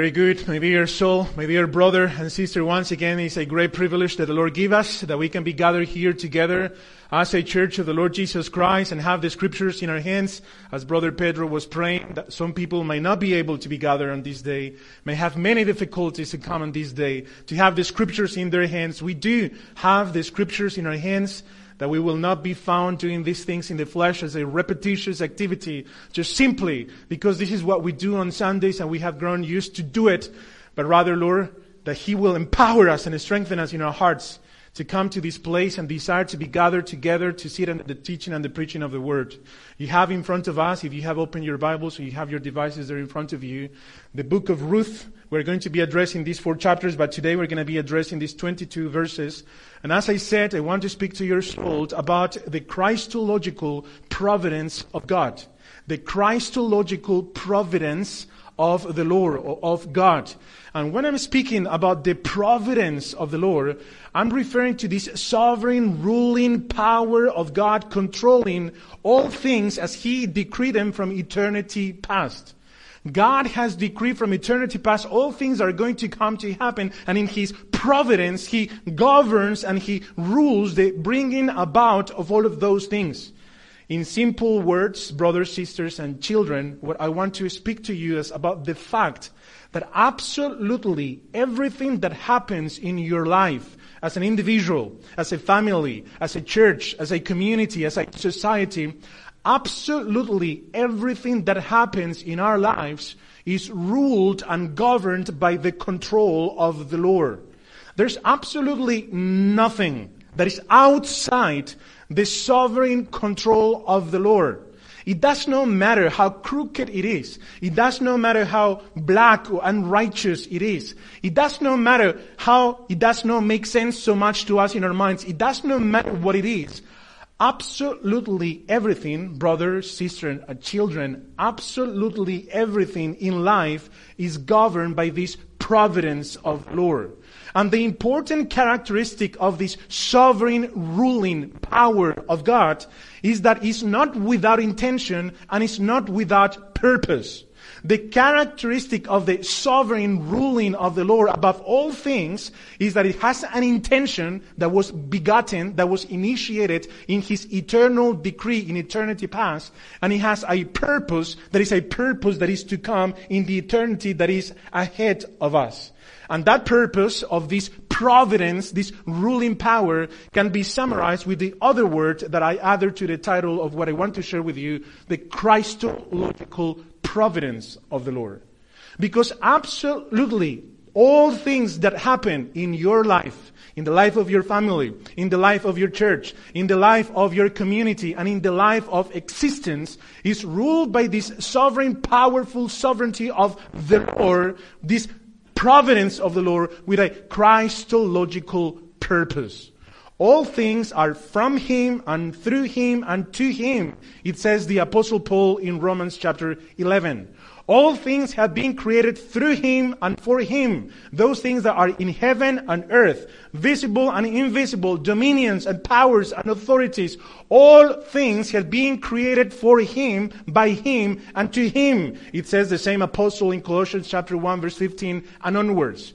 Very good, my dear soul, my dear brother and sister. Once again, it's a great privilege that the Lord give us that we can be gathered here together as a church of the Lord Jesus Christ and have the scriptures in our hands. As Brother Pedro was praying, that some people may not be able to be gathered on this day, may have many difficulties to come on this day to have the scriptures in their hands. We do have the scriptures in our hands that we will not be found doing these things in the flesh as a repetitious activity, just simply because this is what we do on Sundays and we have grown used to do it, but rather, Lord, that He will empower us and strengthen us in our hearts to come to this place and desire to be gathered together to sit under the teaching and the preaching of the word. You have in front of us, if you have opened your Bibles or you have your devices there in front of you, the book of Ruth. We're going to be addressing these four chapters, but today we're going to be addressing these 22 verses. And as I said, I want to speak to your soul about the Christological providence of God. The Christological providence of the Lord, or of God. And when I'm speaking about the providence of the Lord, I'm referring to this sovereign ruling power of God controlling all things as He decreed them from eternity past. God has decreed from eternity past all things are going to come to happen and in His providence He governs and He rules the bringing about of all of those things. In simple words, brothers, sisters, and children, what I want to speak to you is about the fact that absolutely everything that happens in your life as an individual, as a family, as a church, as a community, as a society, absolutely everything that happens in our lives is ruled and governed by the control of the Lord. There's absolutely nothing that is outside the sovereign control of the Lord. It does not matter how crooked it is. It does not matter how black or unrighteous it is. It does not matter how it does not make sense so much to us in our minds. It does not matter what it is. Absolutely everything, brothers, sisters, and uh, children, absolutely everything in life is governed by this providence of Lord. And the important characteristic of this sovereign ruling power of God is that it's not without intention and it's not without purpose. The characteristic of the sovereign ruling of the Lord above all things is that it has an intention that was begotten, that was initiated in His eternal decree in eternity past, and it has a purpose that is a purpose that is to come in the eternity that is ahead of us. And that purpose of this providence, this ruling power, can be summarized with the other word that I added to the title of what I want to share with you, the Christological providence of the Lord. Because absolutely all things that happen in your life, in the life of your family, in the life of your church, in the life of your community, and in the life of existence is ruled by this sovereign, powerful sovereignty of the Lord, this providence of the Lord with a Christological purpose. All things are from Him and through Him and to Him. It says the Apostle Paul in Romans chapter 11. All things have been created through him and for him. Those things that are in heaven and earth, visible and invisible, dominions and powers and authorities. All things have been created for him, by him, and to him. It says the same apostle in Colossians chapter 1 verse 15 and onwards.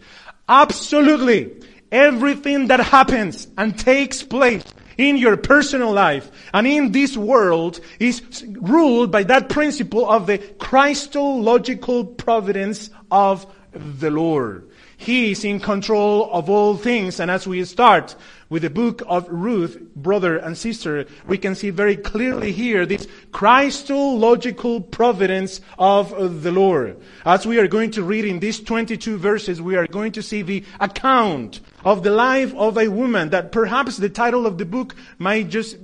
Absolutely. Everything that happens and takes place in your personal life and in this world is ruled by that principle of the Christological providence of the Lord. He is in control of all things. And as we start with the book of Ruth, brother and sister, we can see very clearly here this Christological providence of the Lord. As we are going to read in these 22 verses, we are going to see the account of the life of a woman that perhaps the title of the book might just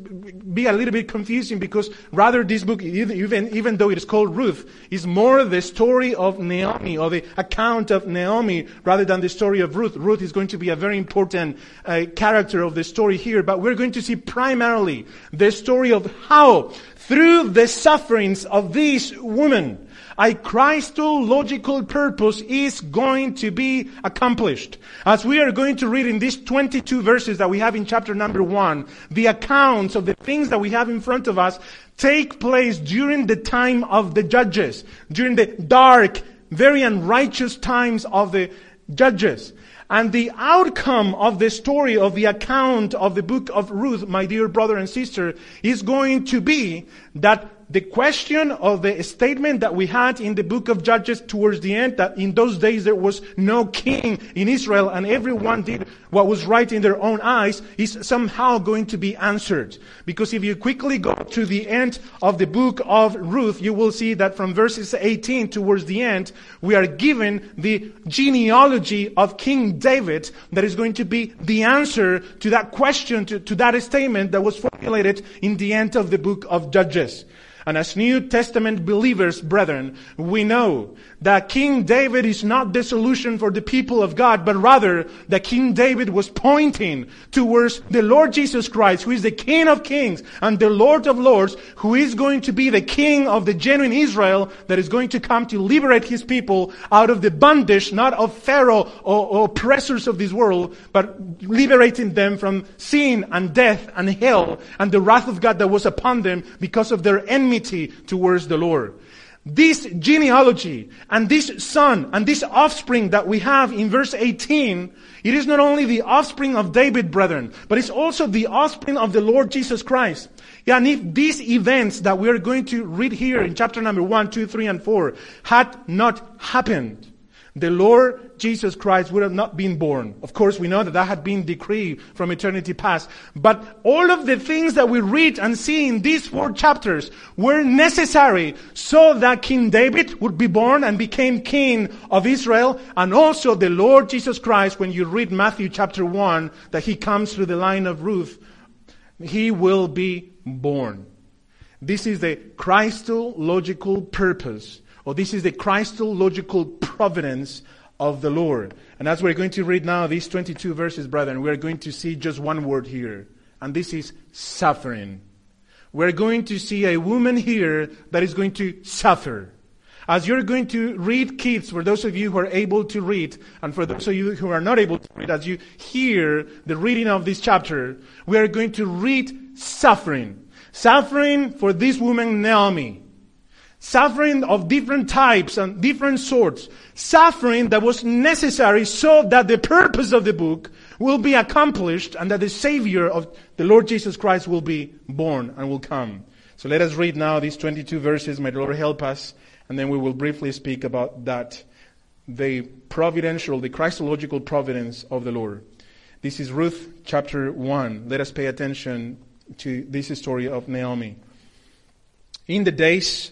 be a little bit confusing because rather this book, even, even though it is called Ruth, is more the story of Naomi or the account of Naomi rather than the story of Ruth. Ruth is going to be a very important uh, character of the story here, but we're going to see primarily the story of how through the sufferings of these women, a Christological purpose is going to be accomplished. As we are going to read in these 22 verses that we have in chapter number one, the accounts of the things that we have in front of us take place during the time of the judges, during the dark, very unrighteous times of the judges. And the outcome of the story of the account of the book of Ruth, my dear brother and sister, is going to be that the question of the statement that we had in the book of Judges towards the end that in those days there was no king in Israel and everyone did what was right in their own eyes is somehow going to be answered. Because if you quickly go to the end of the book of Ruth, you will see that from verses 18 towards the end, we are given the genealogy of King David that is going to be the answer to that question, to, to that statement that was formulated in the end of the book of Judges. And as New Testament believers, brethren, we know that King David is not the solution for the people of God, but rather that King David was pointing towards the Lord Jesus Christ, who is the King of kings and the Lord of lords, who is going to be the King of the genuine Israel that is going to come to liberate his people out of the bondage, not of Pharaoh or, or oppressors of this world, but liberating them from sin and death and hell and the wrath of God that was upon them because of their enmity towards the Lord. This genealogy and this son and this offspring that we have in verse 18, it is not only the offspring of David, brethren, but it's also the offspring of the Lord Jesus Christ. Yeah, and if these events that we are going to read here in chapter number 1, 2, 3, and 4 had not happened, the Lord Jesus Christ would have not been born. Of course, we know that that had been decreed from eternity past. But all of the things that we read and see in these four chapters were necessary so that King David would be born and became king of Israel. And also the Lord Jesus Christ, when you read Matthew chapter 1, that he comes through the line of Ruth, he will be born. This is the Christological purpose or this is the Christological providence of the Lord. And as we're going to read now these 22 verses, brethren, we're going to see just one word here. And this is suffering. We're going to see a woman here that is going to suffer. As you're going to read, kids, for those of you who are able to read, and for those of you who are not able to read, as you hear the reading of this chapter, we are going to read suffering. Suffering for this woman, Naomi. Suffering of different types and different sorts. Suffering that was necessary so that the purpose of the book will be accomplished and that the Savior of the Lord Jesus Christ will be born and will come. So let us read now these 22 verses. May the Lord help us. And then we will briefly speak about that. The providential, the Christological providence of the Lord. This is Ruth chapter 1. Let us pay attention to this story of Naomi. In the days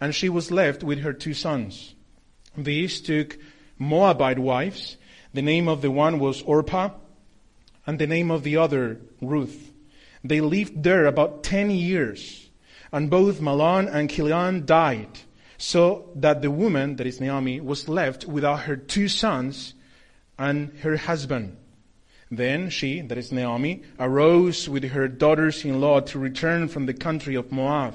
and she was left with her two sons. These took Moabite wives. The name of the one was Orpah, and the name of the other Ruth. They lived there about ten years, and both Mahlon and Chilion died, so that the woman, that is Naomi, was left without her two sons and her husband. Then she, that is Naomi, arose with her daughters in law to return from the country of Moab.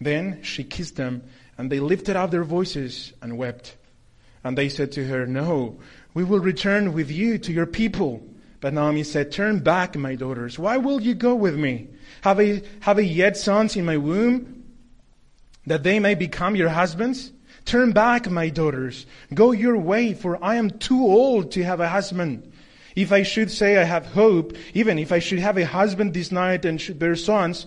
Then she kissed them, and they lifted up their voices and wept. And they said to her, No, we will return with you to your people. But Naomi said, Turn back, my daughters. Why will you go with me? Have I, have I yet sons in my womb that they may become your husbands? Turn back, my daughters. Go your way, for I am too old to have a husband. If I should say I have hope, even if I should have a husband this night and should bear sons,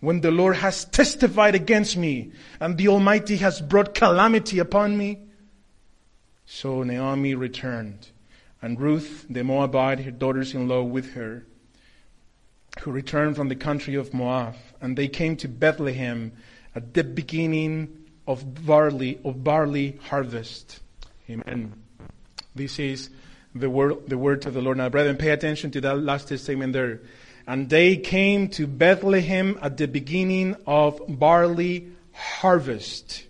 when the Lord has testified against me, and the Almighty has brought calamity upon me? So Naomi returned, and Ruth the Moabite, her daughters in law, with her, who returned from the country of Moab, and they came to Bethlehem at the beginning of barley of barley harvest. Amen. This is the word the word of the Lord. Now, brethren, pay attention to that last statement there. And they came to Bethlehem at the beginning of barley harvest.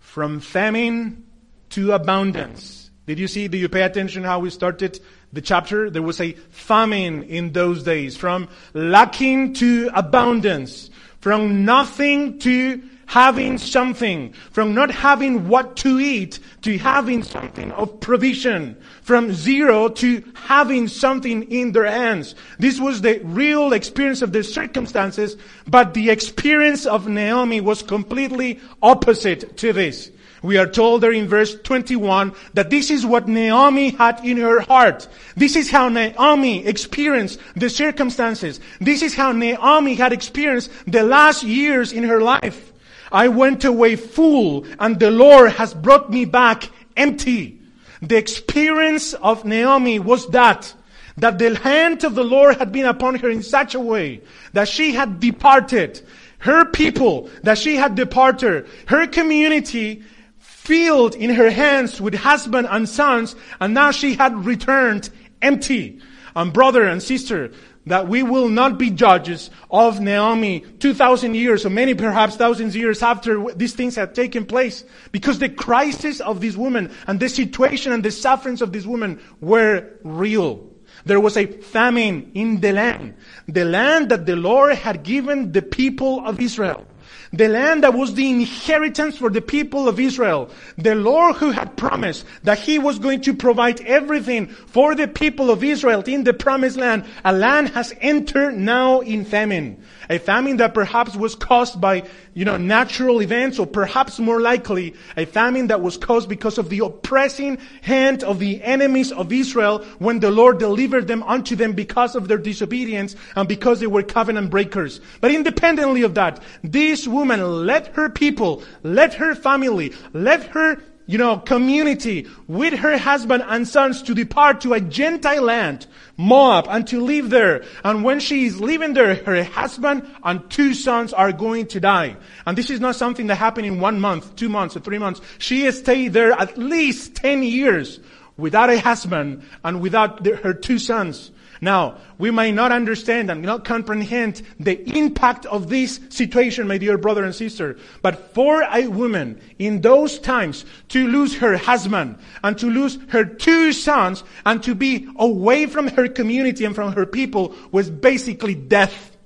From famine to abundance. Did you see? Did you pay attention how we started the chapter? There was a famine in those days. From lacking to abundance. From nothing to having something. From not having what to eat to having something of provision. From zero to having something in their hands. This was the real experience of the circumstances, but the experience of Naomi was completely opposite to this. We are told there in verse 21 that this is what Naomi had in her heart. This is how Naomi experienced the circumstances. This is how Naomi had experienced the last years in her life. I went away full and the Lord has brought me back empty. The experience of Naomi was that that the hand of the Lord had been upon her in such a way that she had departed. Her people, that she had departed. Her community filled in her hands with husband and sons, and now she had returned empty. And brother and sister, that we will not be judges of Naomi 2,000 years or many perhaps thousands years after these things have taken place. Because the crisis of this woman and the situation and the sufferings of this woman were real. There was a famine in the land. The land that the Lord had given the people of Israel. The land that was the inheritance for the people of Israel. The Lord who had promised that He was going to provide everything for the people of Israel in the promised land. A land has entered now in famine. A famine that perhaps was caused by, you know, natural events or perhaps more likely a famine that was caused because of the oppressing hand of the enemies of Israel when the Lord delivered them unto them because of their disobedience and because they were covenant breakers. But independently of that, this woman led her people, led her family, led her you know, community with her husband and sons to depart to a Gentile land, Moab, and to live there. And when she is living there, her husband and two sons are going to die. And this is not something that happened in one month, two months, or three months. She stayed there at least 10 years without a husband, and without the, her two sons. Now, we may not understand and not comprehend the impact of this situation, my dear brother and sister. But for a woman in those times to lose her husband and to lose her two sons and to be away from her community and from her people was basically death.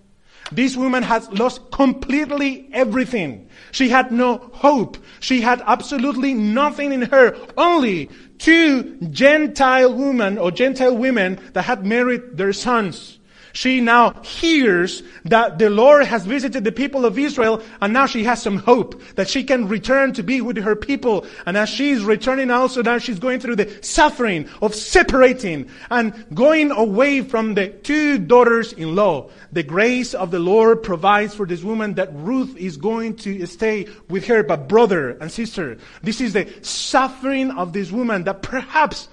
This woman has lost completely everything. She had no hope. She had absolutely nothing in her, only two Gentile women or Gentile women that had married their sons. She now hears that the Lord has visited the people of Israel and now she has some hope that she can return to be with her people. And as she is returning also now she's going through the suffering of separating and going away from the two daughters-in-law. The grace of the Lord provides for this woman that Ruth is going to stay with her. But brother and sister, this is the suffering of this woman that perhaps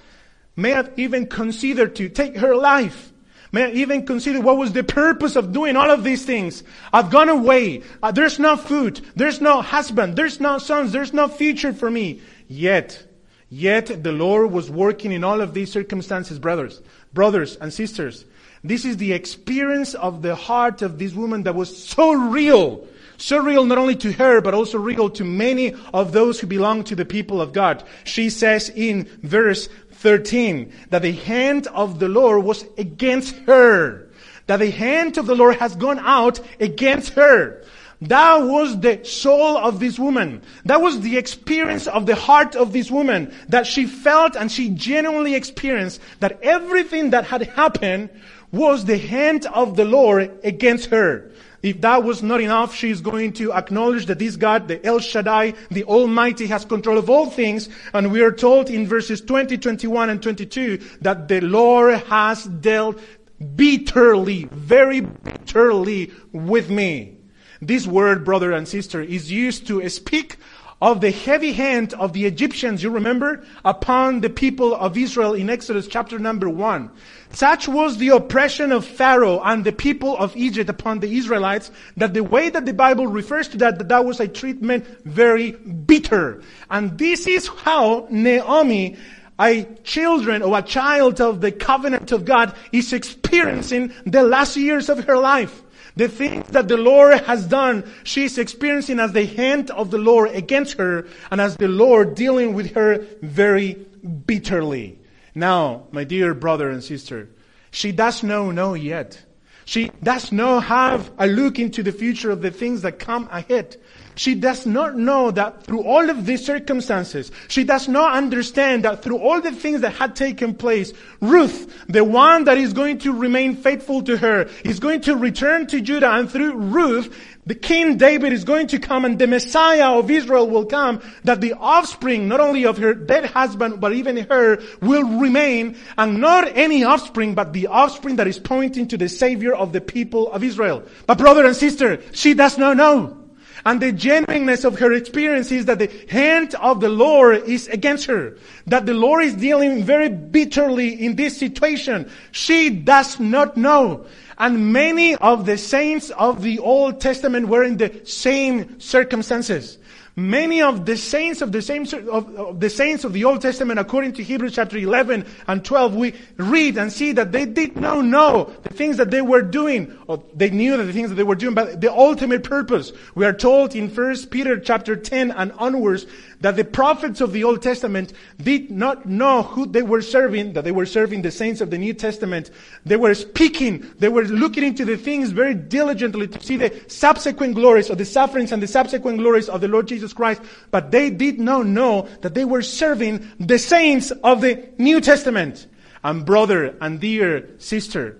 may have even considered to take her life. May I even consider what was the purpose of doing all of these things? I've gone away. Uh, there's no food. There's no husband. There's no sons. There's no future for me. Yet, yet the Lord was working in all of these circumstances, brothers, brothers and sisters. This is the experience of the heart of this woman that was so real. So real not only to her, but also real to many of those who belong to the people of God. She says in verse 13 that the hand of the Lord was against her. That the hand of the Lord has gone out against her. That was the soul of this woman. That was the experience of the heart of this woman that she felt and she genuinely experienced that everything that had happened was the hand of the Lord against her. If that was not enough, she is going to acknowledge that this God, the El Shaddai, the Almighty, has control of all things. And we are told in verses 20, 21, and 22 that the Lord has dealt bitterly, very bitterly with me. This word, brother and sister, is used to speak of the heavy hand of the Egyptians, you remember, upon the people of Israel in Exodus chapter number one. Such was the oppression of Pharaoh and the people of Egypt upon the Israelites that the way that the Bible refers to that, that, that was a treatment very bitter. And this is how Naomi a children or a child of the covenant of God is experiencing the last years of her life. The things that the Lord has done, she's experiencing as the hand of the Lord against her and as the Lord dealing with her very bitterly. Now, my dear brother and sister, she does not know yet. She does not have a look into the future of the things that come ahead. She does not know that through all of these circumstances, she does not understand that through all the things that had taken place, Ruth, the one that is going to remain faithful to her, is going to return to Judah and through Ruth, the King David is going to come and the Messiah of Israel will come, that the offspring, not only of her dead husband, but even her, will remain, and not any offspring, but the offspring that is pointing to the Savior of the people of Israel. But brother and sister, she does not know. And the genuineness of her experience is that the hand of the Lord is against her. That the Lord is dealing very bitterly in this situation. She does not know. And many of the saints of the Old Testament were in the same circumstances. Many of the saints of the same of, the saints of the Old Testament, according to Hebrews chapter 11 and 12, we read and see that they did not know the things that they were doing, or they knew that the things that they were doing, but the ultimate purpose. We are told in 1 Peter chapter 10 and onwards that the prophets of the Old Testament did not know who they were serving, that they were serving the saints of the New Testament. They were speaking, they were looking into the things very diligently to see the subsequent glories of the sufferings and the subsequent glories of the Lord Jesus Christ. But they did not know that they were serving the saints of the New Testament. And brother and dear sister,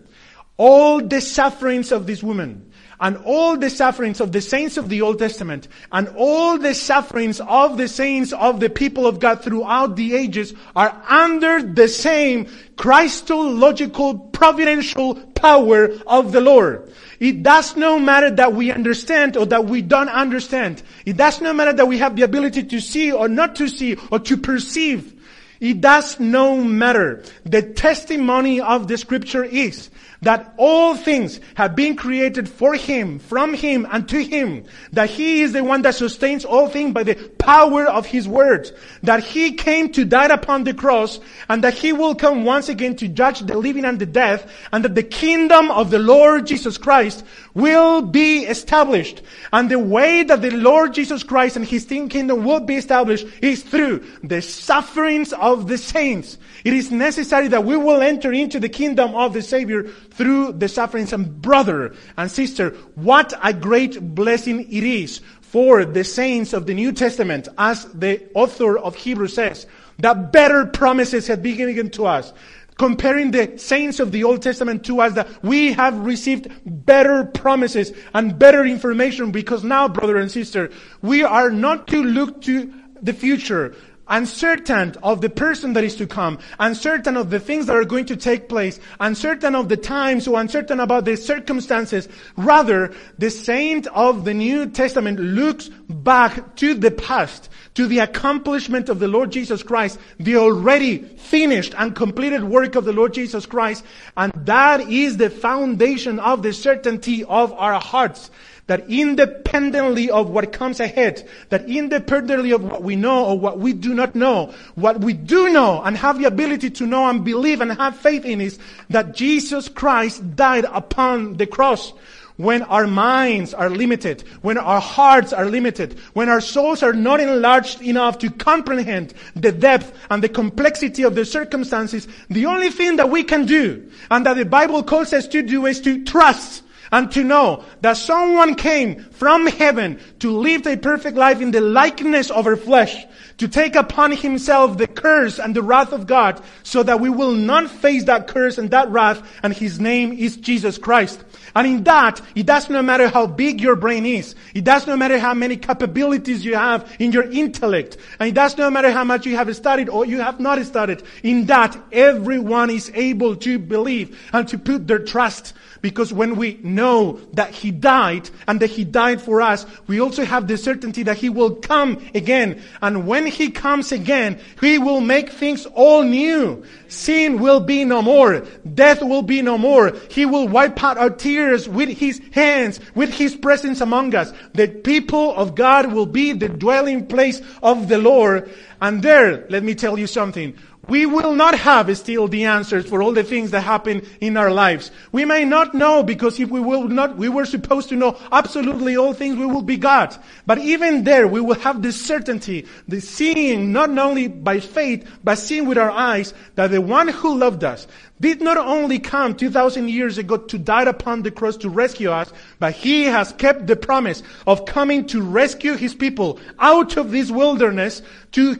all the sufferings of this woman, and all the sufferings of the saints of the Old Testament and all the sufferings of the saints of the people of God throughout the ages are under the same Christological providential power of the Lord. It does not matter that we understand or that we don't understand. It does not matter that we have the ability to see or not to see or to perceive. It does no matter. The testimony of the scripture is that all things have been created for him, from him, and to him. That he is the one that sustains all things by the power of his word. That he came to die upon the cross, and that he will come once again to judge the living and the dead, and that the kingdom of the Lord Jesus Christ will be established. And the way that the Lord Jesus Christ and his kingdom will be established is through the sufferings of the saints. It is necessary that we will enter into the kingdom of the Savior through the sufferings. And brother and sister, what a great blessing it is for the saints of the New Testament, as the author of Hebrews says, that better promises have been given to us comparing the saints of the Old Testament to us that we have received better promises and better information because now, brother and sister, we are not to look to the future, uncertain of the person that is to come, uncertain of the things that are going to take place, uncertain of the times or uncertain about the circumstances. Rather, the saint of the New Testament looks back to the past, to the accomplishment of the Lord Jesus Christ, the already finished and completed work of the Lord Jesus Christ, and that is the foundation of the certainty of our hearts that independently of what comes ahead, that independently of what we know or what we do not know, what we do know and have the ability to know and believe and have faith in is that Jesus Christ died upon the cross. When our minds are limited, when our hearts are limited, when our souls are not enlarged enough to comprehend the depth and the complexity of the circumstances, the only thing that we can do and that the Bible calls us to do is to trust and to know that someone came from heaven to live a perfect life in the likeness of our flesh, to take upon himself the curse and the wrath of God so that we will not face that curse and that wrath and his name is Jesus Christ. And in that, it does not matter how big your brain is. It does not matter how many capabilities you have in your intellect. And it does not matter how much you have studied or you have not studied. In that, everyone is able to believe and to put their trust because when we know that He died and that He died for us, we also have the certainty that He will come again. And when He comes again, He will make things all new. Sin will be no more. Death will be no more. He will wipe out our tears with His hands, with His presence among us. The people of God will be the dwelling place of the Lord. And there, let me tell you something. We will not have still the answers for all the things that happen in our lives. We may not know because if we will not, we were supposed to know absolutely all things, we will be God. But even there, we will have the certainty, the seeing not only by faith, but seeing with our eyes that the one who loved us did not only come 2000 years ago to die upon the cross to rescue us, but he has kept the promise of coming to rescue his people out of this wilderness to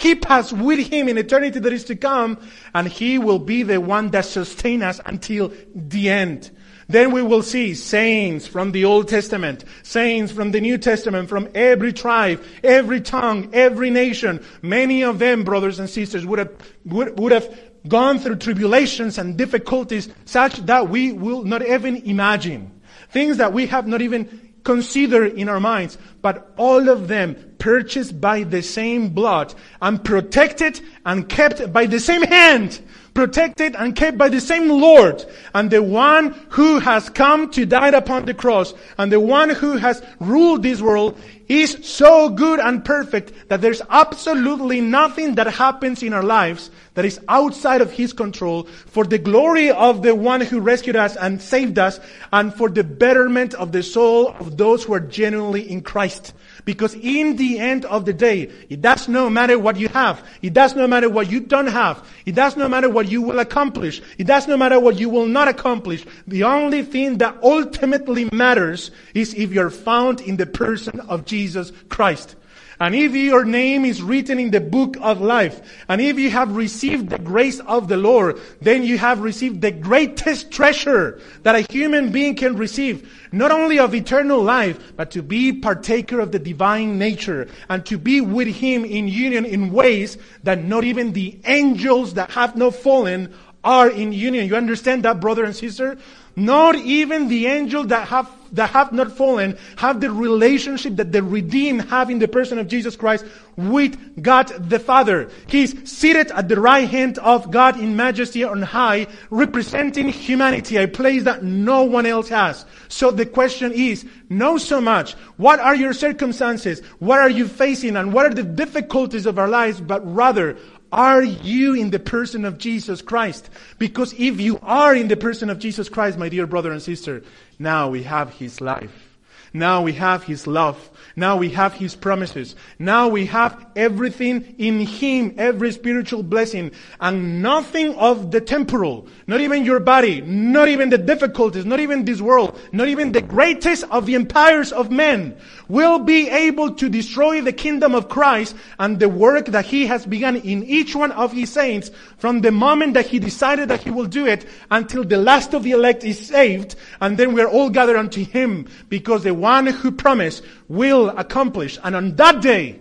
keep us with him in eternity that is to come, and he will be the one that sustain us until the end. Then we will see saints from the Old Testament, saints from the New Testament, from every tribe, every tongue, every nation. Many of them, brothers and sisters, would have, would, would have gone through tribulations and difficulties such that we will not even imagine. Things that we have not even consider in our minds, but all of them purchased by the same blood and protected and kept by the same hand, protected and kept by the same Lord, and the one who has come to die upon the cross, and the one who has ruled this world is so good and perfect that there's absolutely nothing that happens in our lives that is outside of His control for the glory of the one who rescued us and saved us and for the betterment of the soul of those who are genuinely in Christ. Because in the end of the day, it does not matter what you have. It does not matter what you don't have. It does not matter what you will accomplish. It does not matter what you will not accomplish. The only thing that ultimately matters is if you're found in the person of Jesus Christ. And if your name is written in the book of life, and if you have received the grace of the Lord, then you have received the greatest treasure that a human being can receive. Not only of eternal life, but to be partaker of the divine nature and to be with Him in union in ways that not even the angels that have not fallen are in union. You understand that, brother and sister? Not even the angels that have, that have not fallen have the relationship that the redeemed have in the person of Jesus Christ with God the Father. He's seated at the right hand of God in majesty on high, representing humanity, a place that no one else has. So the question is, know so much. What are your circumstances? What are you facing? And what are the difficulties of our lives? But rather, are you in the person of Jesus Christ? Because if you are in the person of Jesus Christ, my dear brother and sister, now we have His life. Now we have His love. Now we have His promises. Now we have everything in Him, every spiritual blessing, and nothing of the temporal, not even your body, not even the difficulties, not even this world, not even the greatest of the empires of men will be able to destroy the kingdom of Christ and the work that He has begun in each one of His saints from the moment that He decided that He will do it until the last of the elect is saved, and then we are all gathered unto Him because the one who promised will accomplish. And on that day,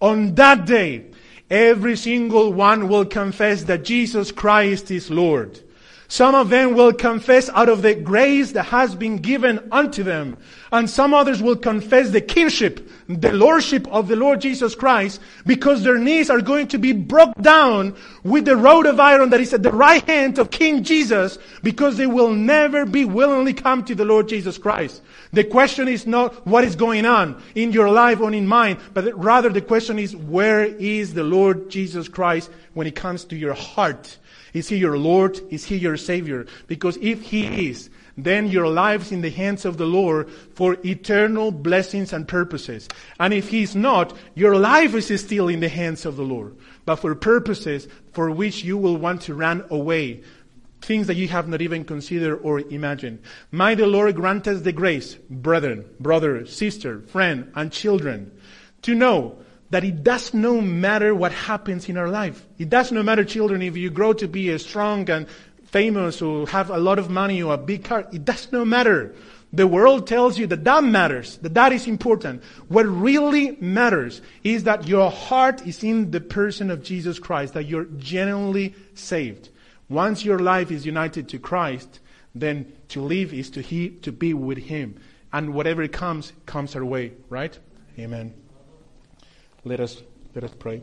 on that day, every single one will confess that Jesus Christ is Lord. Some of them will confess out of the grace that has been given unto them. And some others will confess the kingship, the lordship of the Lord Jesus Christ because their knees are going to be broke down with the rod of iron that is at the right hand of King Jesus because they will never be willingly come to the Lord Jesus Christ. The question is not what is going on in your life or in mine, but rather the question is where is the Lord Jesus Christ when it comes to your heart? Is He your Lord? Is He your Savior? Because if He is, then your life's in the hands of the Lord for eternal blessings and purposes. And if He's not, your life is still in the hands of the Lord, but for purposes for which you will want to run away. Things that you have not even considered or imagined. May the Lord grant us the grace, brethren, brother, sister, friend, and children, to know that it does not matter what happens in our life. It does not matter, children, if you grow to be a strong and famous or have a lot of money or a big car. It does not matter. The world tells you that that matters, that that is important. What really matters is that your heart is in the person of Jesus Christ, that you're genuinely saved. Once your life is united to Christ, then to live is to, he, to be with Him. And whatever comes, comes our way, right? Amen. Let us, let us pray.